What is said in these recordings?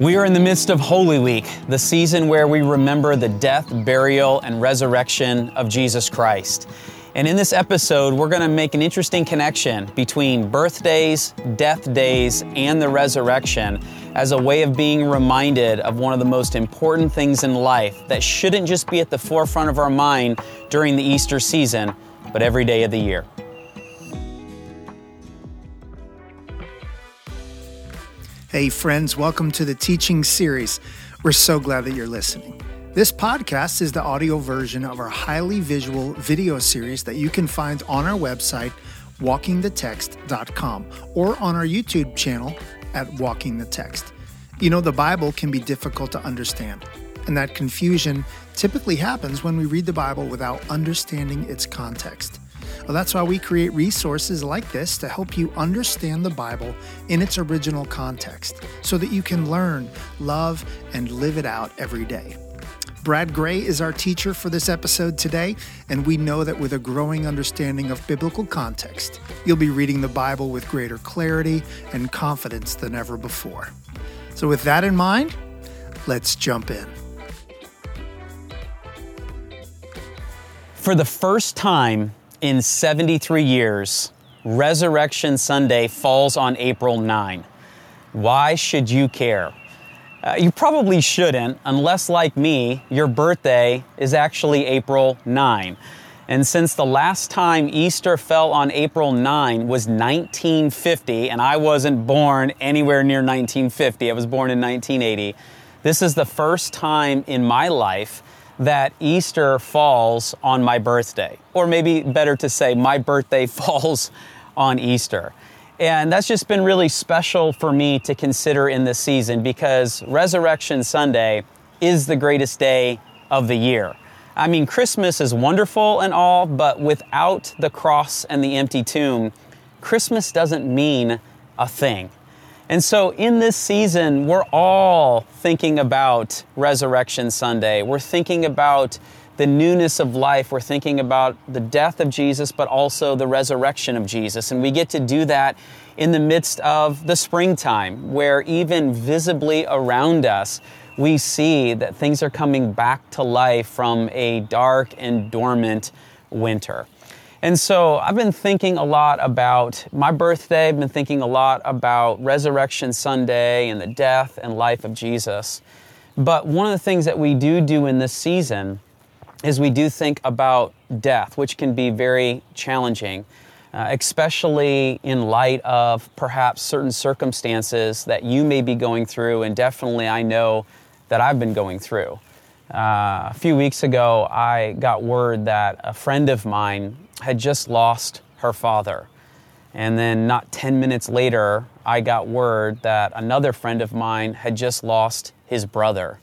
We are in the midst of Holy Week, the season where we remember the death, burial, and resurrection of Jesus Christ. And in this episode, we're going to make an interesting connection between birthdays, death days, and the resurrection as a way of being reminded of one of the most important things in life that shouldn't just be at the forefront of our mind during the Easter season, but every day of the year. Hey, friends, welcome to the teaching series. We're so glad that you're listening. This podcast is the audio version of our highly visual video series that you can find on our website, walkingthetext.com, or on our YouTube channel at Walking the Text. You know, the Bible can be difficult to understand, and that confusion typically happens when we read the Bible without understanding its context. Well, that's why we create resources like this to help you understand the Bible in its original context so that you can learn, love, and live it out every day. Brad Gray is our teacher for this episode today, and we know that with a growing understanding of biblical context, you'll be reading the Bible with greater clarity and confidence than ever before. So, with that in mind, let's jump in. For the first time in 73 years, Resurrection Sunday falls on April 9. Why should you care? Uh, you probably shouldn't, unless, like me, your birthday is actually April 9. And since the last time Easter fell on April 9 was 1950, and I wasn't born anywhere near 1950, I was born in 1980, this is the first time in my life that Easter falls on my birthday. Or maybe better to say, my birthday falls on Easter. And that's just been really special for me to consider in this season because Resurrection Sunday is the greatest day of the year. I mean, Christmas is wonderful and all, but without the cross and the empty tomb, Christmas doesn't mean a thing. And so, in this season, we're all thinking about Resurrection Sunday. We're thinking about the newness of life. We're thinking about the death of Jesus, but also the resurrection of Jesus. And we get to do that in the midst of the springtime, where even visibly around us, we see that things are coming back to life from a dark and dormant winter. And so I've been thinking a lot about my birthday, I've been thinking a lot about Resurrection Sunday and the death and life of Jesus. But one of the things that we do do in this season is we do think about death, which can be very challenging, uh, especially in light of perhaps certain circumstances that you may be going through, and definitely I know that I've been going through. Uh, a few weeks ago, I got word that a friend of mine had just lost her father. And then, not 10 minutes later, I got word that another friend of mine had just lost his brother.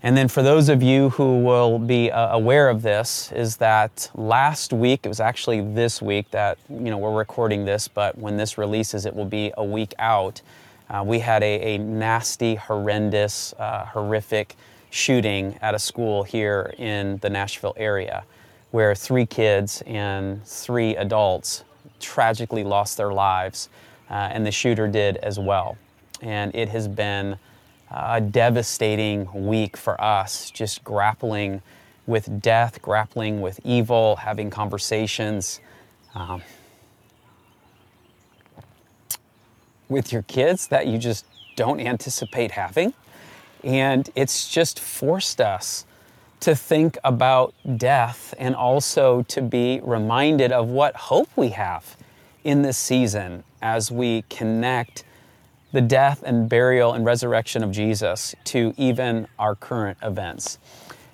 And then, for those of you who will be uh, aware of this, is that last week, it was actually this week that you know we're recording this, but when this releases, it will be a week out. Uh, we had a, a nasty, horrendous, uh, horrific shooting at a school here in the Nashville area where three kids and three adults tragically lost their lives, uh, and the shooter did as well. And it has been a devastating week for us, just grappling with death, grappling with evil, having conversations um, with your kids that you just don't anticipate having. And it's just forced us to think about death and also to be reminded of what hope we have in this season as we connect the death and burial and resurrection of Jesus to even our current events.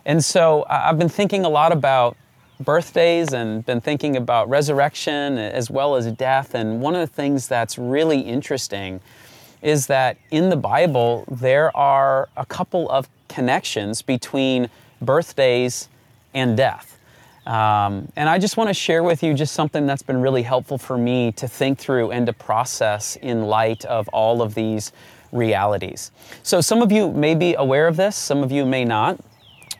And so I've been thinking a lot about birthdays and been thinking about resurrection as well as death. And one of the things that's really interesting is that in the Bible, there are a couple of connections between birthdays, and death. Um, and I just want to share with you just something that's been really helpful for me to think through and to process in light of all of these realities. So, some of you may be aware of this, some of you may not,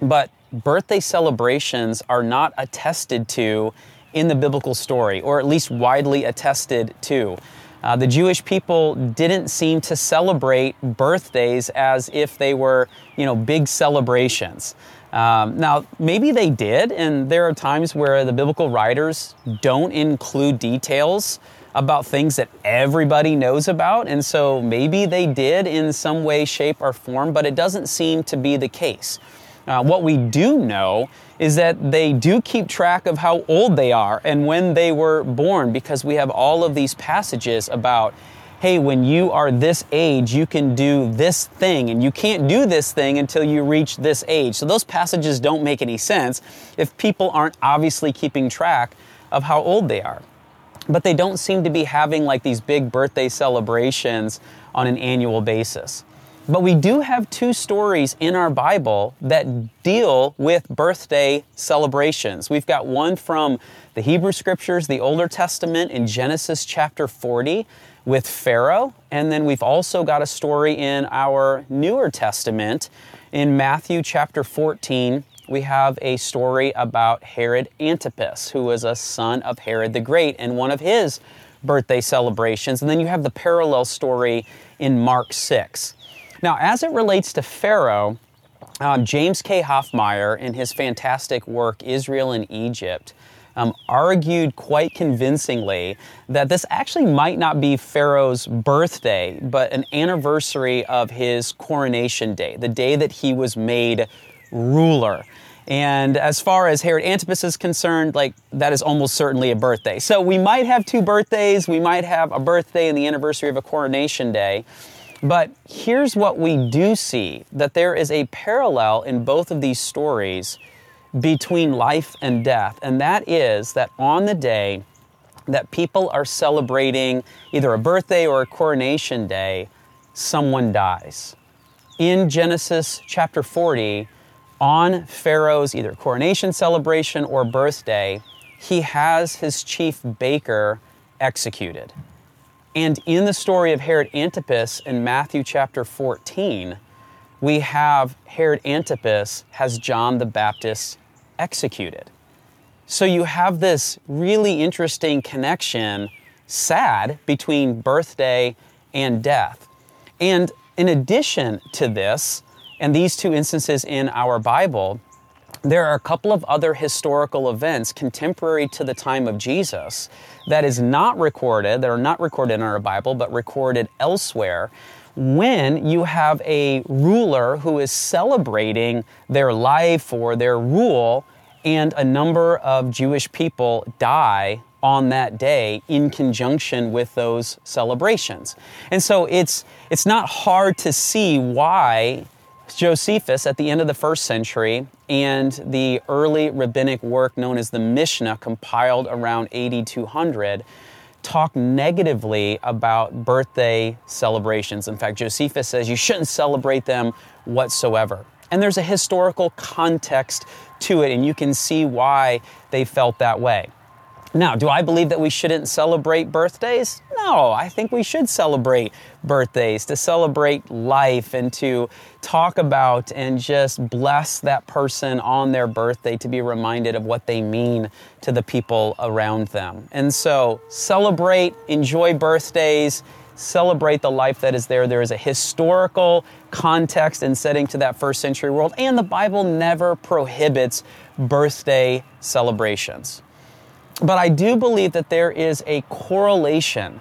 but birthday celebrations are not attested to in the biblical story, or at least widely attested to. Uh, the Jewish people didn't seem to celebrate birthdays as if they were, you know, big celebrations. Um, now, maybe they did, and there are times where the biblical writers don't include details about things that everybody knows about, and so maybe they did in some way, shape, or form, but it doesn't seem to be the case. Uh, what we do know is that they do keep track of how old they are and when they were born because we have all of these passages about hey, when you are this age, you can do this thing, and you can't do this thing until you reach this age. So those passages don't make any sense if people aren't obviously keeping track of how old they are. But they don't seem to be having like these big birthday celebrations on an annual basis. But we do have two stories in our Bible that deal with birthday celebrations. We've got one from the Hebrew Scriptures, the Older Testament, in Genesis chapter 40 with Pharaoh. And then we've also got a story in our Newer Testament in Matthew chapter 14. We have a story about Herod Antipas, who was a son of Herod the Great, and one of his birthday celebrations. And then you have the parallel story in Mark 6. Now, as it relates to Pharaoh, um, James K. Hoffmeier, in his fantastic work, Israel in Egypt, um, argued quite convincingly that this actually might not be Pharaoh's birthday, but an anniversary of his coronation day, the day that he was made ruler. And as far as Herod Antipas is concerned, like that is almost certainly a birthday. So we might have two birthdays. We might have a birthday and the anniversary of a coronation day. But here's what we do see that there is a parallel in both of these stories between life and death, and that is that on the day that people are celebrating either a birthday or a coronation day, someone dies. In Genesis chapter 40, on Pharaoh's either coronation celebration or birthday, he has his chief baker executed. And in the story of Herod Antipas in Matthew chapter 14, we have Herod Antipas has John the Baptist executed. So you have this really interesting connection, sad, between birthday and death. And in addition to this, and these two instances in our Bible, there are a couple of other historical events contemporary to the time of Jesus that is not recorded, that are not recorded in our Bible, but recorded elsewhere, when you have a ruler who is celebrating their life or their rule, and a number of Jewish people die on that day in conjunction with those celebrations. And so it's, it's not hard to see why Josephus at the end of the first century and the early rabbinic work known as the Mishnah, compiled around 8200, talk negatively about birthday celebrations. In fact, Josephus says you shouldn't celebrate them whatsoever. And there's a historical context to it, and you can see why they felt that way. Now, do I believe that we shouldn't celebrate birthdays? No, I think we should celebrate birthdays to celebrate life and to talk about and just bless that person on their birthday to be reminded of what they mean to the people around them. And so, celebrate, enjoy birthdays, celebrate the life that is there. There is a historical context and setting to that first century world, and the Bible never prohibits birthday celebrations. But I do believe that there is a correlation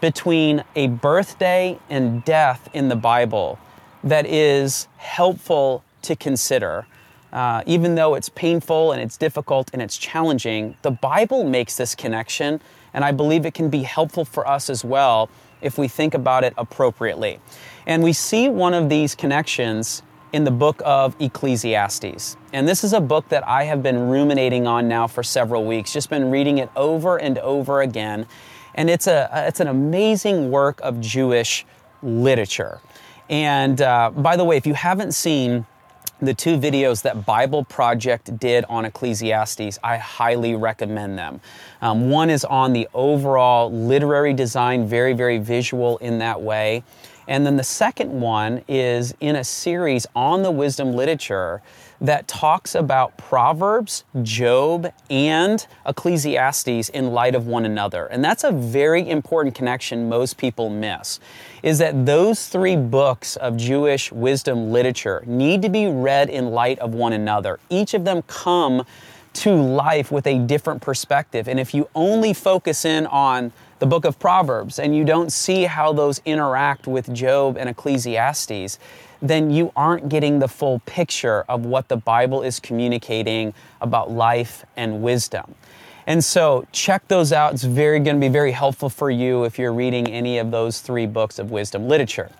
between a birthday and death in the Bible that is helpful to consider. Uh, even though it's painful and it's difficult and it's challenging, the Bible makes this connection, and I believe it can be helpful for us as well if we think about it appropriately. And we see one of these connections in the book of Ecclesiastes. And this is a book that I have been ruminating on now for several weeks, just been reading it over and over again. And it's, a, it's an amazing work of Jewish literature. And uh, by the way, if you haven't seen the two videos that Bible Project did on Ecclesiastes, I highly recommend them. Um, one is on the overall literary design, very, very visual in that way. And then the second one is in a series on the wisdom literature that talks about Proverbs, Job, and Ecclesiastes in light of one another. And that's a very important connection most people miss. Is that those three books of Jewish wisdom literature need to be read in light of one another. Each of them come to life with a different perspective. And if you only focus in on the book of Proverbs and you don't see how those interact with Job and Ecclesiastes, then you aren't getting the full picture of what the Bible is communicating about life and wisdom. And so check those out. It's very going to be very helpful for you if you're reading any of those three books of wisdom literature.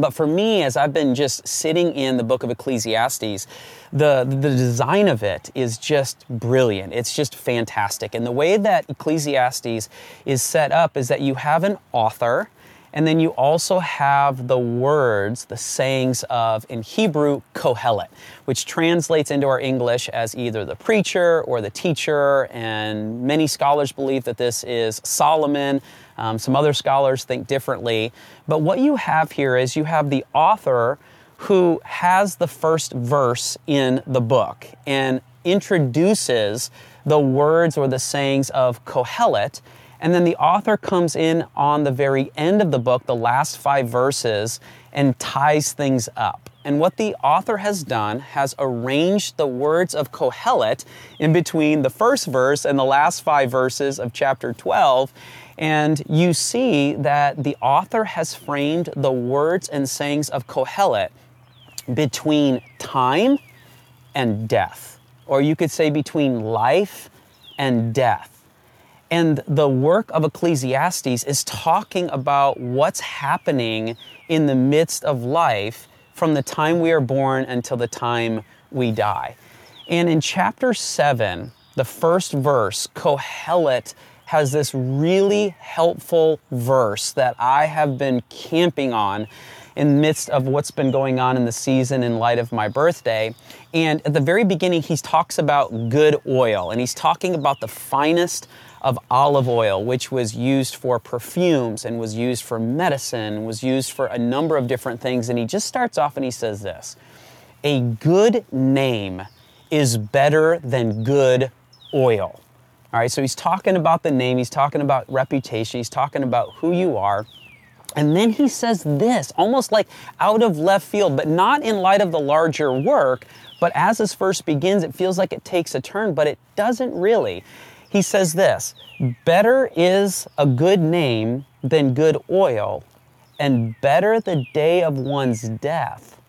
But for me, as I've been just sitting in the book of Ecclesiastes, the, the design of it is just brilliant. It's just fantastic. And the way that Ecclesiastes is set up is that you have an author and then you also have the words, the sayings of, in Hebrew, Kohelet, which translates into our English as either the preacher or the teacher. And many scholars believe that this is Solomon. Um, some other scholars think differently. But what you have here is you have the author who has the first verse in the book and introduces the words or the sayings of Kohelet and then the author comes in on the very end of the book, the last five verses, and ties things up. And what the author has done has arranged the words of Kohelet in between the first verse and the last five verses of chapter 12. And you see that the author has framed the words and sayings of Kohelet between time and death, or you could say between life and death. And the work of Ecclesiastes is talking about what's happening in the midst of life from the time we are born until the time we die. And in chapter 7, the first verse, Kohelet has this really helpful verse that I have been camping on in the midst of what's been going on in the season in light of my birthday. And at the very beginning, he talks about good oil, and he's talking about the finest of olive oil, which was used for perfumes and was used for medicine, was used for a number of different things. And he just starts off and he says this A good name is better than good oil. All right, so he's talking about the name, he's talking about reputation, he's talking about who you are. And then he says this, almost like out of left field, but not in light of the larger work. But as this verse begins, it feels like it takes a turn, but it doesn't really. He says this Better is a good name than good oil, and better the day of one's death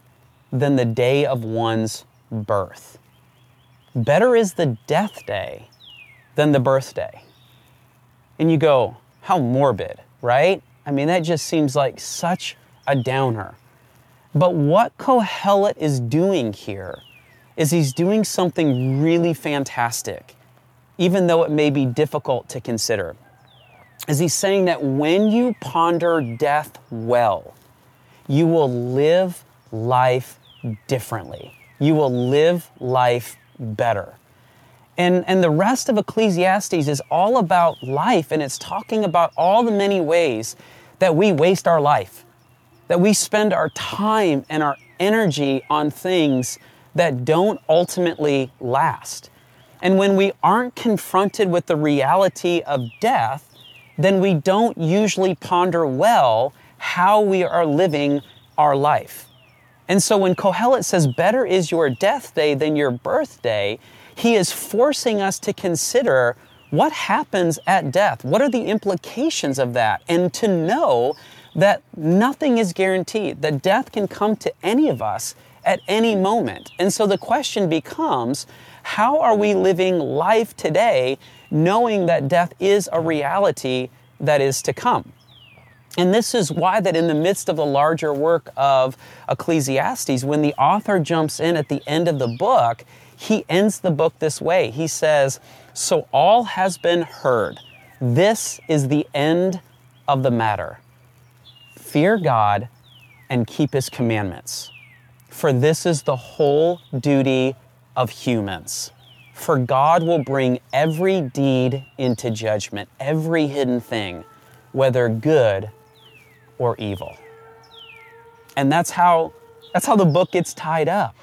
than the day of one's birth. Better is the death day than the birthday. And you go, how morbid, right? I mean, that just seems like such a downer. But what Kohelet is doing here is he's doing something really fantastic even though it may be difficult to consider. Is he saying that when you ponder death well, you will live life differently. You will live life better. And, and the rest of Ecclesiastes is all about life, and it's talking about all the many ways that we waste our life, that we spend our time and our energy on things that don't ultimately last. And when we aren't confronted with the reality of death, then we don't usually ponder well how we are living our life. And so when Kohelet says, Better is your death day than your birthday, he is forcing us to consider what happens at death. What are the implications of that? And to know that nothing is guaranteed, that death can come to any of us at any moment. And so the question becomes how are we living life today knowing that death is a reality that is to come? And this is why that in the midst of the larger work of Ecclesiastes, when the author jumps in at the end of the book, he ends the book this way. He says, So all has been heard. This is the end of the matter. Fear God and keep his commandments, for this is the whole duty of humans. For God will bring every deed into judgment, every hidden thing, whether good or evil. And that's how, that's how the book gets tied up.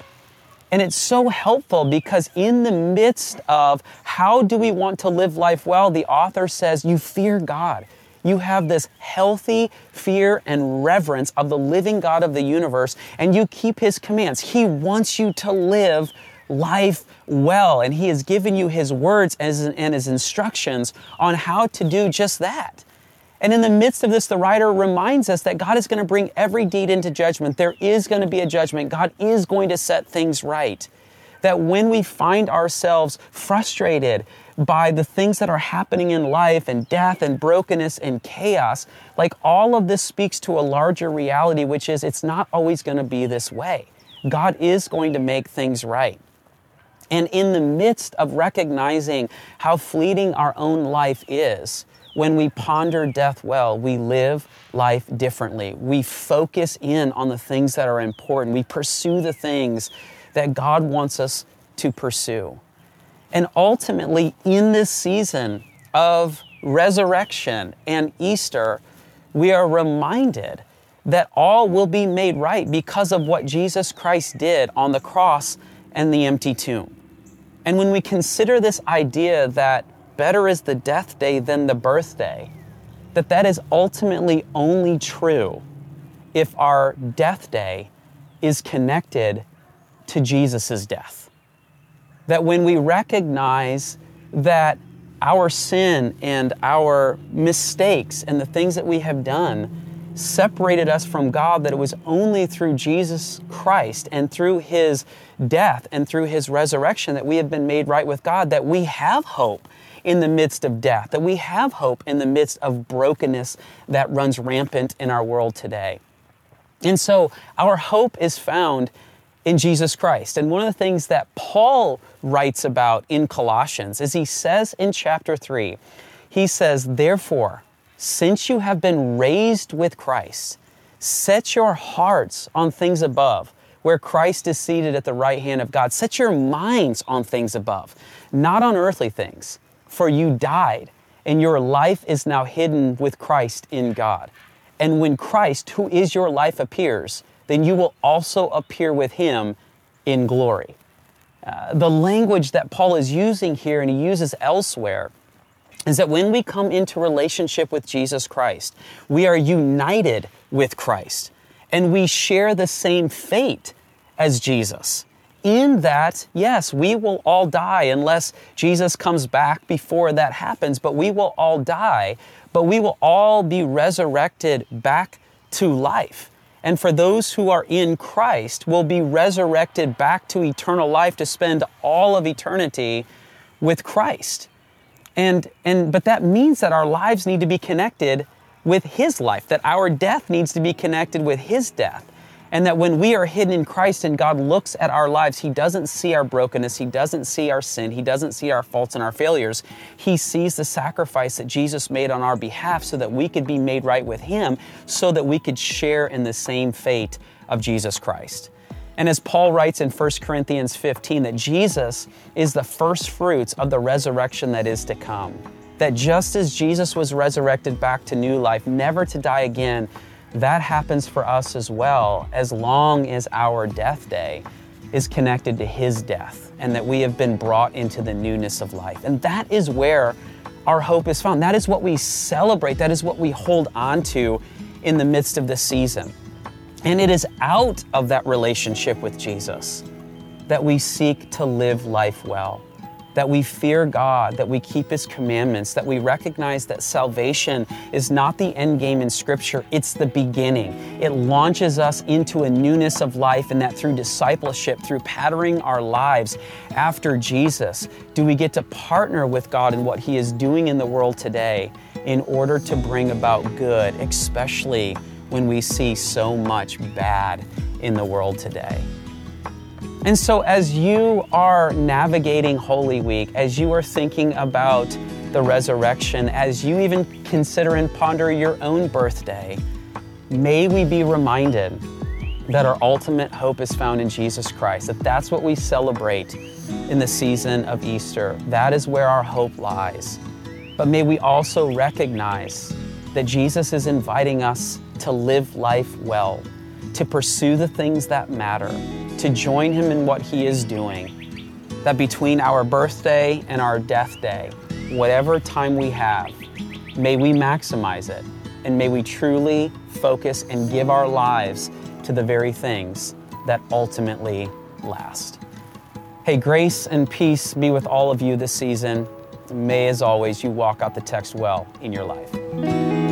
And it's so helpful because, in the midst of how do we want to live life well, the author says, You fear God. You have this healthy fear and reverence of the living God of the universe, and you keep His commands. He wants you to live life well, and He has given you His words and His instructions on how to do just that. And in the midst of this, the writer reminds us that God is going to bring every deed into judgment. There is going to be a judgment. God is going to set things right. That when we find ourselves frustrated by the things that are happening in life and death and brokenness and chaos, like all of this speaks to a larger reality, which is it's not always going to be this way. God is going to make things right. And in the midst of recognizing how fleeting our own life is, when we ponder death well, we live life differently. We focus in on the things that are important. We pursue the things that God wants us to pursue. And ultimately, in this season of resurrection and Easter, we are reminded that all will be made right because of what Jesus Christ did on the cross and the empty tomb. And when we consider this idea that better is the death day than the birthday, that that is ultimately only true if our death day is connected to Jesus' death. That when we recognize that our sin and our mistakes and the things that we have done separated us from God, that it was only through Jesus Christ and through His death and through His resurrection that we have been made right with God, that we have hope in the midst of death, that we have hope in the midst of brokenness that runs rampant in our world today. And so our hope is found in Jesus Christ. And one of the things that Paul writes about in Colossians is he says in chapter 3, he says, Therefore, since you have been raised with Christ, set your hearts on things above, where Christ is seated at the right hand of God. Set your minds on things above, not on earthly things for you died, and your life is now hidden with Christ in God. And when Christ, who is your life, appears, then you will also appear with him in glory. Uh, the language that Paul is using here and he uses elsewhere is that when we come into relationship with Jesus Christ, we are united with Christ and we share the same fate as Jesus in that, yes, we will all die unless Jesus comes back before that happens, but we will all die, but we will all be resurrected back to life. And for those who are in Christ, will be resurrected back to eternal life to spend all of eternity with Christ. And, and, but that means that our lives need to be connected with His life, that our death needs to be connected with His death. And that when we are hidden in Christ and God looks at our lives, He doesn't see our brokenness, He doesn't see our sin, He doesn't see our faults and our failures. He sees the sacrifice that Jesus made on our behalf so that we could be made right with Him, so that we could share in the same fate of Jesus Christ. And as Paul writes in 1 Corinthians 15, that Jesus is the first fruits of the resurrection that is to come. That just as Jesus was resurrected back to new life, never to die again, that happens for us as well, as long as our death day is connected to His death and that we have been brought into the newness of life. And that is where our hope is found. That is what we celebrate, that is what we hold on to in the midst of this season. And it is out of that relationship with Jesus that we seek to live life well that we fear God, that we keep His commandments, that we recognize that salvation is not the end game in Scripture, it's the beginning. It launches us into a newness of life, and that through discipleship, through patterning our lives after Jesus, do we get to partner with God in what He is doing in the world today in order to bring about good, especially when we see so much bad in the world today. And so, as you are navigating Holy Week, as you are thinking about the resurrection, as you even consider and ponder your own birthday, may we be reminded that our ultimate hope is found in Jesus Christ, that that's what we celebrate in the season of Easter. That is where our hope lies. But may we also recognize that Jesus is inviting us to live life well to pursue the things that matter, to join Him in what He is doing. That between our birthday and our death day, whatever time we have, may we maximize it and may we truly focus and give our lives to the very things that ultimately last. Hey, grace and peace be with all of you this season. May, as always, you walk out the text well in your life.